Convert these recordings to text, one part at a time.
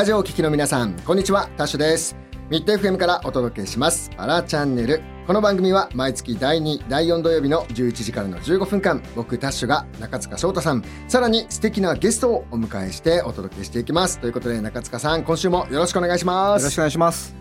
ラジオをお聞きの皆さんこんにちは。タッシュです。ミッド FM からお届けします。パラチャンネル。この番組は毎月第2第4土曜日の11時からの15分間僕タッシュが中塚翔太さん。さらに素敵なゲストをお迎えしてお届けしていきます。ということで中塚さん今週もよろしくお願いします。よろしくお願いします。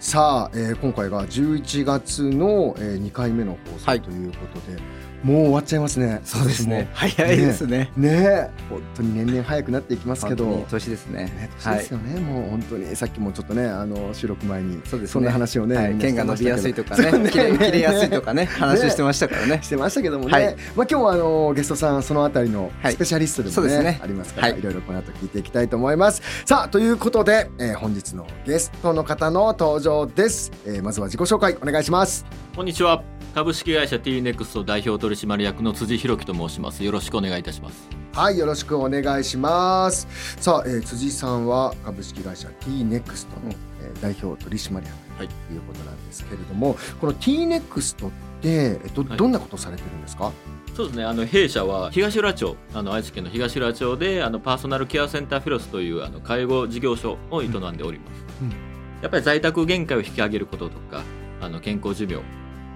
さあ、えー、今回が11月の、えー、2回目の放送ということで、はいもう終わっちゃいますね。そうですね。早いですね。ね、本当に年々早くなっていきますけど。年ですね。ね年ですよね、はい、もう本当にさっきもちょっとね、あの収録前にそうです、ね、そんな話をね、はい、剣が伸びやすいとかね、ね 切れ切れやすいとかね、話してましたからね。してましたけどもね。はい、まあ今日はあのゲストさんそのあたりのスペシャリストでもね,、ねありますから、い、ろいろこの後聞いていきたいと思います。さあということで、えー、本日のゲストの方の登場です。えー、まずは自己紹介お願いします。こんにちは。株式会社 T ネクスト代表取締役の辻弘樹と申します。よろしくお願いいたします。はいよろしくお願いします。さあ、えー、辻さんは株式会社 T ネクストの、えー、代表取締役とい。うことなんですけれども、はい、この T ネクストってどどんなことされてるんですか、はいそうですね。あの弊社は東浦町あの愛知県の東浦町であのパーソナルケアセンターフィロスというあの介護事業所を営んでおります、うんうん、やっぱり在宅限界を引き上げることとかあの健康寿命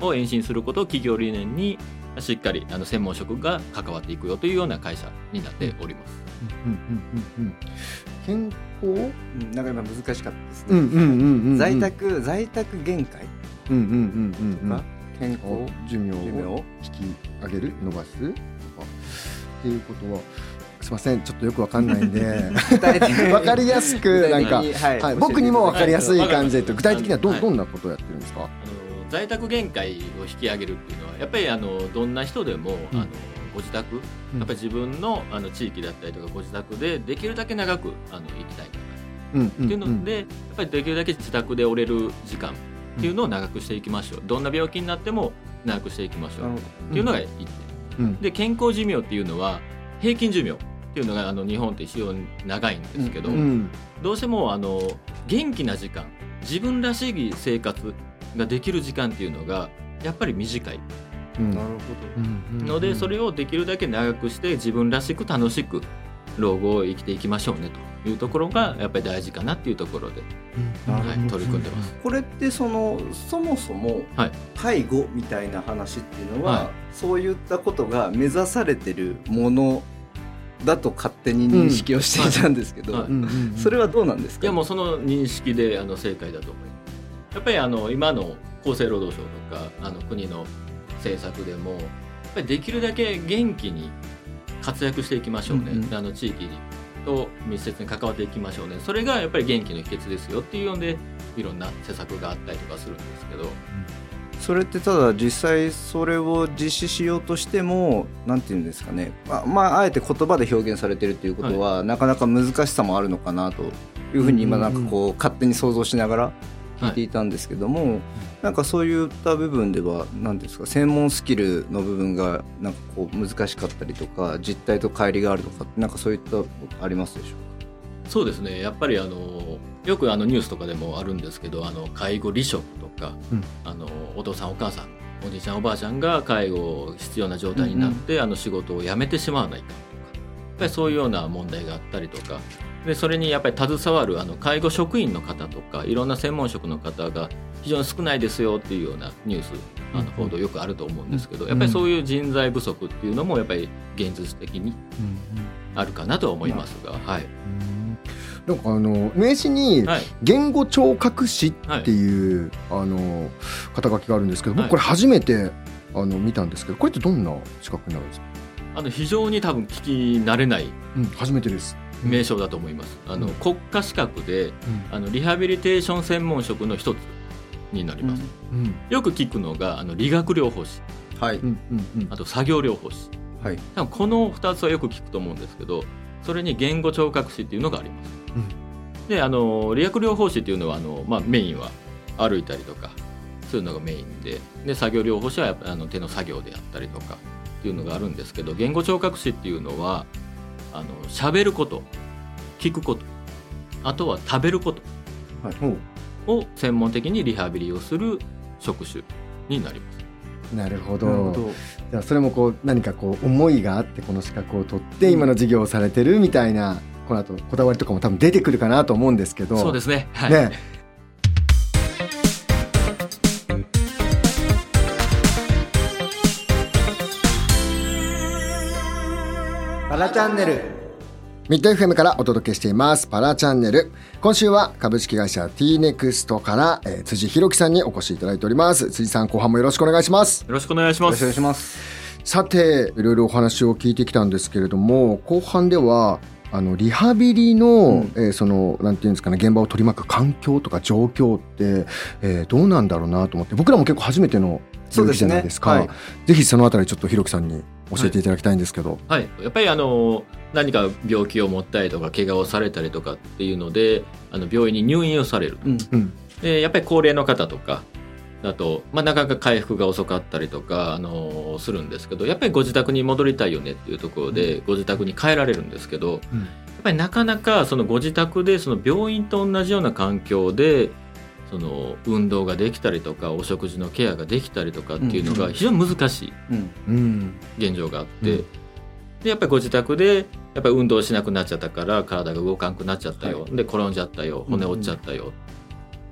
を延伸することを企業理念にしっかりあの専門職が関わっていくよというような会社になっております。健康、なかなか難しかったですね。在宅在宅限界、うんうんうんうん、健康？寿命を引き上げる？伸ばす？とか。っていうことは。すみません、ちょっとよくわかんないんで、わかりやすくなんか、はい、はい、僕にもわかりやすい感じで、具体的にはどどんなことをやってるんですか？在宅限界を引き上げるっていうのはやっぱりあのどんな人でも、うん、あのご自宅、やっぱり自分のあの地域だったりとかご自宅でできるだけ長くあの生きたいうん、っていうのでやっぱりできるだけ自宅で折れる時間っていうのを長くしていきましょう。どんな病気になっても長くしていきましょう。っていうのが1点、で健康寿命っていうのは平均寿命っていうのがあの日本って非常に長いんですけど、どうしてもあの元気な時間自分らしい生活ができる時間っていうのがやっぱり短い。うん、なるほど、のでそれをできるだけ長くして自分らしく楽しく老後を生きていきましょうねというところがやっぱり大事かなっていうところで、うん。はい、取り組んでます。これってそのそもそも介護みたいな話っていうのは、はい、そういったことが目指されてるものだと勝手に認識をしていたんですけど、それはどうなんですか、いやもうその認識であの正解だと思います。やっぱりあの今の厚生労働省とかあの国の政策でもやっぱりできるだけ元気に活躍していきましょうね、うんうん、あの地域と密接に関わっていきましょうね。それがやっぱり元気の秘訣ですよっていうのでいろんな施策があったりとかするんですけど。それってただ実際それを実施しようとしても何て言うんですかね。まあ、まあ、あえて言葉で表現されてるっていうことは、はい、なかなか難しさもあるのかなというふうに今なんかこう勝手に想像しながら聞いていたんですけども、はい、なんかそういった部分では何ですか専門スキルの部分がなんかこう難しかったりとか実態と乖離があるとかなんかそういったありますでしょうか？そうですね。やっぱりあのよくあのニュースとかでもあるんですけどあの介護離職とか、うん、あのお父さんお母さんおじいちゃんおばあちゃんが介護必要な状態になって、うんうん、あの仕事を辞めてしまわないかとかやっぱりそういうような問題があったりとかでそれにやっぱり携わるあの介護職員の方とかいろんな専門職の方が非常に少ないですよっていうようなニュースあの報道よくあると思うんですけど、やっぱりそういう人材不足っていうのもやっぱり現実的にあるかなとは思いますが、はい。なんかあの名刺に言語聴覚士っていう、はい、あの肩書きがあるんですけど僕これ初めてあの見たんですけどこれってどんな資格になるんですか？あの非常に多分聞き慣れない、うん、初めてです名称だと思います。あの、国家資格で、あのリハビリテーション専門職の一つになります。よく聞くのがあの理学療法士、はい、あと作業療法士、はい、多分この2つはよく聞くと思うんですけどそれに言語聴覚士っていうのがあります。であの理学療法士っていうのはあの、まあ、メインは歩いたりとかそういうのがメインで。で作業療法士はやっぱあの手の作業であったりとかっていうのがあるんですけど言語聴覚士っていうのはあの喋ること聞くことあとは食べること、はい、を専門的にリハビリをする職種になります。なるほど。じゃあそれもこう何かこう思いがあってこの資格を取って今の授業をされてるみたいなこの後こだわりとかも多分出てくるかなと思うんですけど。そうですね,、はい、ねラチャンネル。ミッド FM からお届けしています。パラチャンネル。今週は株式会社 T-NEXT から、えー、辻弘樹さんにお越しいただいております。辻さん後半もよろしくお願いします。よろしくお願いします。よろしくお願いします。さていろいろお話を聞いてきたんですけれども後半ではあのリハビリの、うん、えー、そのなんていうんですかね現場を取り巻く環境とか状況って、えー、どうなんだろうなと思って僕らも結構初めての病気じゃないですか、ねはい、ぜひそのあたりちょっとひろきさんに教えていただきたいんですけど、はい、はい、やっぱりあの何か病気を持ったりとか怪我をされたりとかっていうのであの病院に入院をされる、うん、でやっぱり高齢の方とかだと、まあ、なかなか回復が遅かったりとか、あのするんですけどやっぱりご自宅に戻りたいよねっていうところで、ご自宅に帰られるんですけど、うん、やっぱりなかなかそのご自宅でその病院と同じような環境でその運動ができたりとかお食事のケアができたりとかっていうのが非常に難しい現状があって、でやっぱりご自宅でやっぱり運動しなくなっちゃったから体が動かなくなっちゃったよ、はい、で転んじゃったよ。骨折っちゃったよ、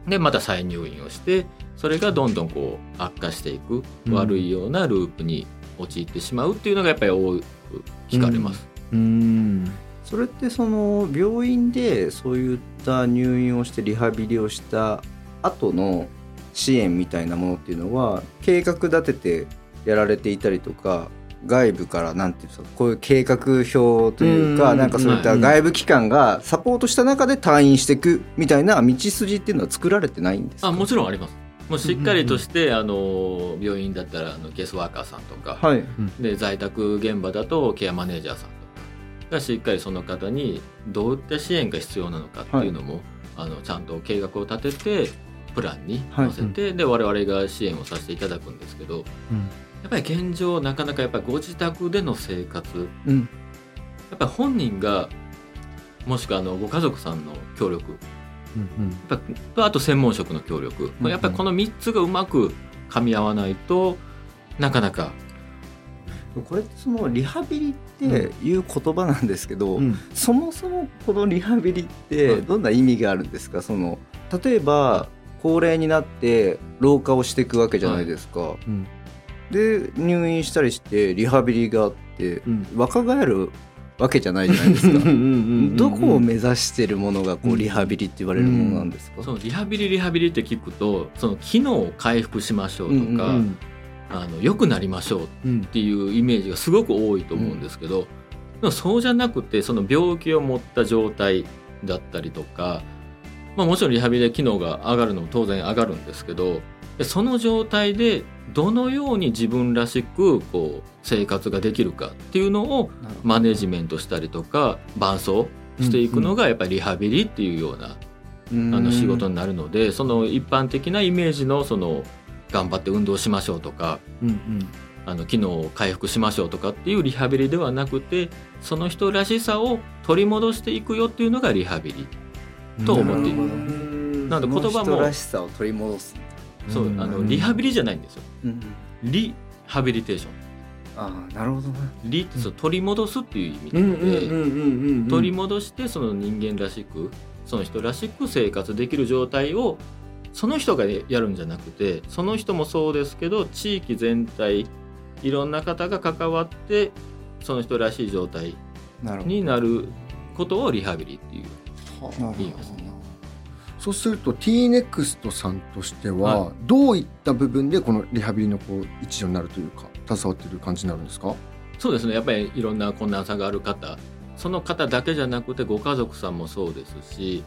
でまた再入院をしてそれがどんどんこう悪化していく、悪いようなループに陥ってしまうっていうのがやっぱり多く聞かれます。うん。それってその病院でそういった入院をしてリハビリをした後の支援みたいなものっていうのは計画立ててやられていたりとか外部からなんていうんですかこういう計画表というかなんかそういった外部機関がサポートした中で退院していくみたいな道筋っていうのは作られてないんですあもちろんあります。もうしっかりとして、あの病院だったらあのゲスワーカーさんとか、はい、で在宅現場だとケアマネージャーさんとかがしっかりその方にどういった支援が必要なのかっていうのも、はい、あのちゃんと計画を立ててプランに載せて、はい、で我々が支援をさせていただくんですけど、うん、やっぱり現状なかなかやっぱりご自宅での生活、うん、やっぱり本人がもしくはあのご家族さんの協力、うんうん、やっぱあと専門職の協力、うんうん、やっぱりこの3つがうまく噛み合わないとなかなか。これそのリハビリっていう言葉なんですけど、うん、そもそもこのリハビリってどんな意味があるんですか？その例えば高齢になって老化をしていくわけじゃないですか。はいうん、で入院したりしてリハビリがあって、うん、若返るわけじゃないじゃないですか。どこを目指してるものがこうリハビリって言われるものなんですか、うん、そうリハビリリハビリって聞くとその機能を回復しましょうとか、うんうん、あの良くなりましょうっていうイメージがすごく多いと思うんですけど、でもそうじゃなくてその病気を持った状態だったりとかまあ、もちろんリハビリで機能が上がるのも当然上がるんですけどその状態でどのように自分らしくこう生活ができるかっていうのをマネジメントしたりとか伴走していくのがやっぱりリハビリっていうような、あの仕事になるのでその一般的なイメージのその頑張って運動しましょうとか、あの機能を回復しましょうとかっていうリハビリではなくてその人らしさを取り戻していくよっていうのがリハビリと思っている。なので言葉もらしさを取り戻す。そうあのリハビリじゃないんですよ。リハビリテーション。ああなるほどね。リってそう取り戻すっていう意味なので取り戻してその人間らしくその人らしく生活できる状態をその人がやるんじゃなくてその人もそうですけど地域全体いろんな方が関わってその人らしい状態になることをリハビリっていう言いますね。そうすると T-NEXT さんとしては、どういった部分でこのリハビリのこう一助になるというか携わっている感じになるんですか？そうですね。やっぱりいろんな困難さがある方その方だけじゃなくてご家族さんもそうですし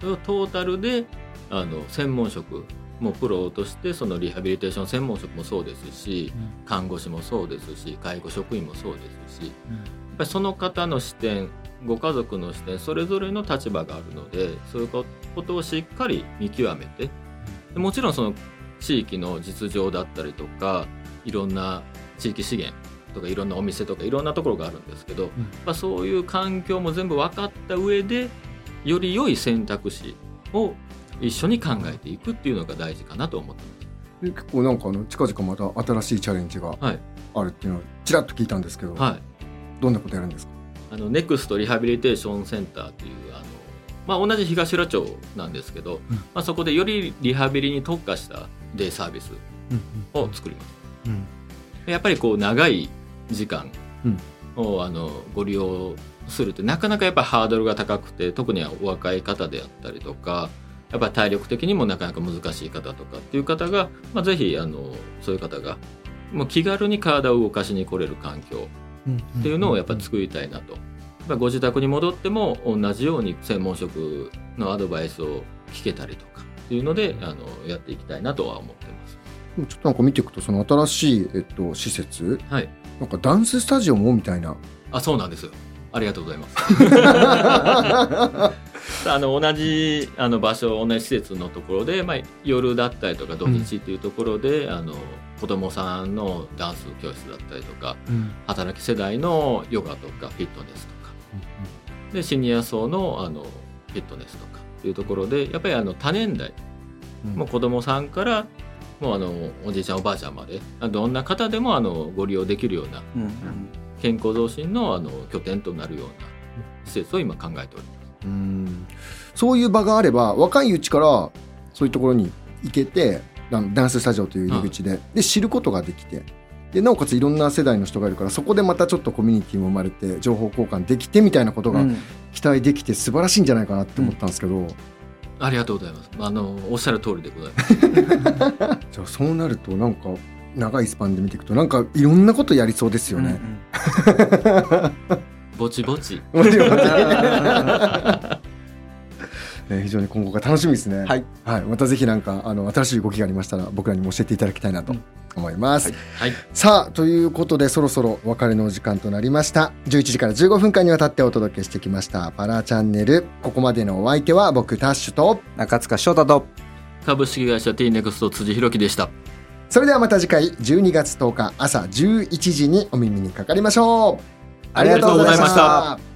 それをトータルであの専門職もプロとしてそのリハビリテーション専門職もそうですし、看護師もそうですし介護職員もそうですし、やっぱりその方の視点ご家族の視点それぞれの立場があるのでそういうことをしっかり見極めてもちろんその地域の実情だったりとかいろんな地域資源とかいろんなお店とかいろんなところがあるんですけど、うん、まあ、そういう環境も全部分かった上でより良い選択肢を一緒に考えていくっていうのが大事かなと思ってます。結構なんかあの近々また新しいチャレンジがあるっていうのをちらっと聞いたんですけど、はい、どんなことやるんですか？あのネクストリハビリテーションセンターというあの、まあ、同じ東浦町なんですけど、うん、まあ、そこでよりリハビリに特化したデイサービスを作ります。うん、やっぱりこう長い時間を、あのご利用するってなかなかやっぱハードルが高くて特にはお若い方であったりとかやっぱ体力的にもなかなか難しい方とかっていう方が、まあ、ぜひあのそういう方がもう気軽に体を動かしに来れる環境っていうのをやっぱ作りたいなと。ご自宅に戻っても同じように専門職のアドバイスを聞けたりとかっていうのであのやっていきたいなとは思ってます。ちょっとなんか見ていくとその新しい、えっと、施設、はい、なんかダンススタジオもみたいな。あそうなんです。ありがとうございます。あの同じあの場所同じ施設のところで、まあ、夜だったりとか土日っていうところで、うん、あの子供さんのダンス教室だったりとか、うん、働き世代のヨガとかフィットネスとか、うん、でシニア層のあのフィットネスとかっていうところでやっぱりあの多年代、うん、もう子供さんからもうあのおじいちゃんおばあちゃんまでどんな方でもあのご利用できるような、健康増進のあの拠点となるような施設を今考えております。うん。そういう場があれば若いうちからそういうところに行けてダンススタジオという入り口で,、で知ることができて。でなおかついろんな世代の人がいるからそこでまたちょっとコミュニティも生まれて情報交換できてみたいなことが期待できて素晴らしいんじゃないかなって思ったんですけど、うん、ありがとうございます。あのおっしゃる通りでございます。じゃあそうなるとなんか長いスパンで見ていくとなんかいろんなことやりそうですよね、うんうん。ぼちぼち。非常に今後が楽しみですね。はい。はい。またぜひなんか、あの、新しい動きがありましたら、僕らにも教えていただきたいなと思います。うん、はい。さあ、ということで、そろそろお別れのお時間となりました。11時から15分間にわたってお届けしてきました、パラチャンネル。ここまでのお相手は、僕、タッシュと、中塚翔太と、株式会社 T ネクスト辻弘樹でした。それではまた次回、12月10日朝11時にお耳にかかりましょう。ありがとうございました。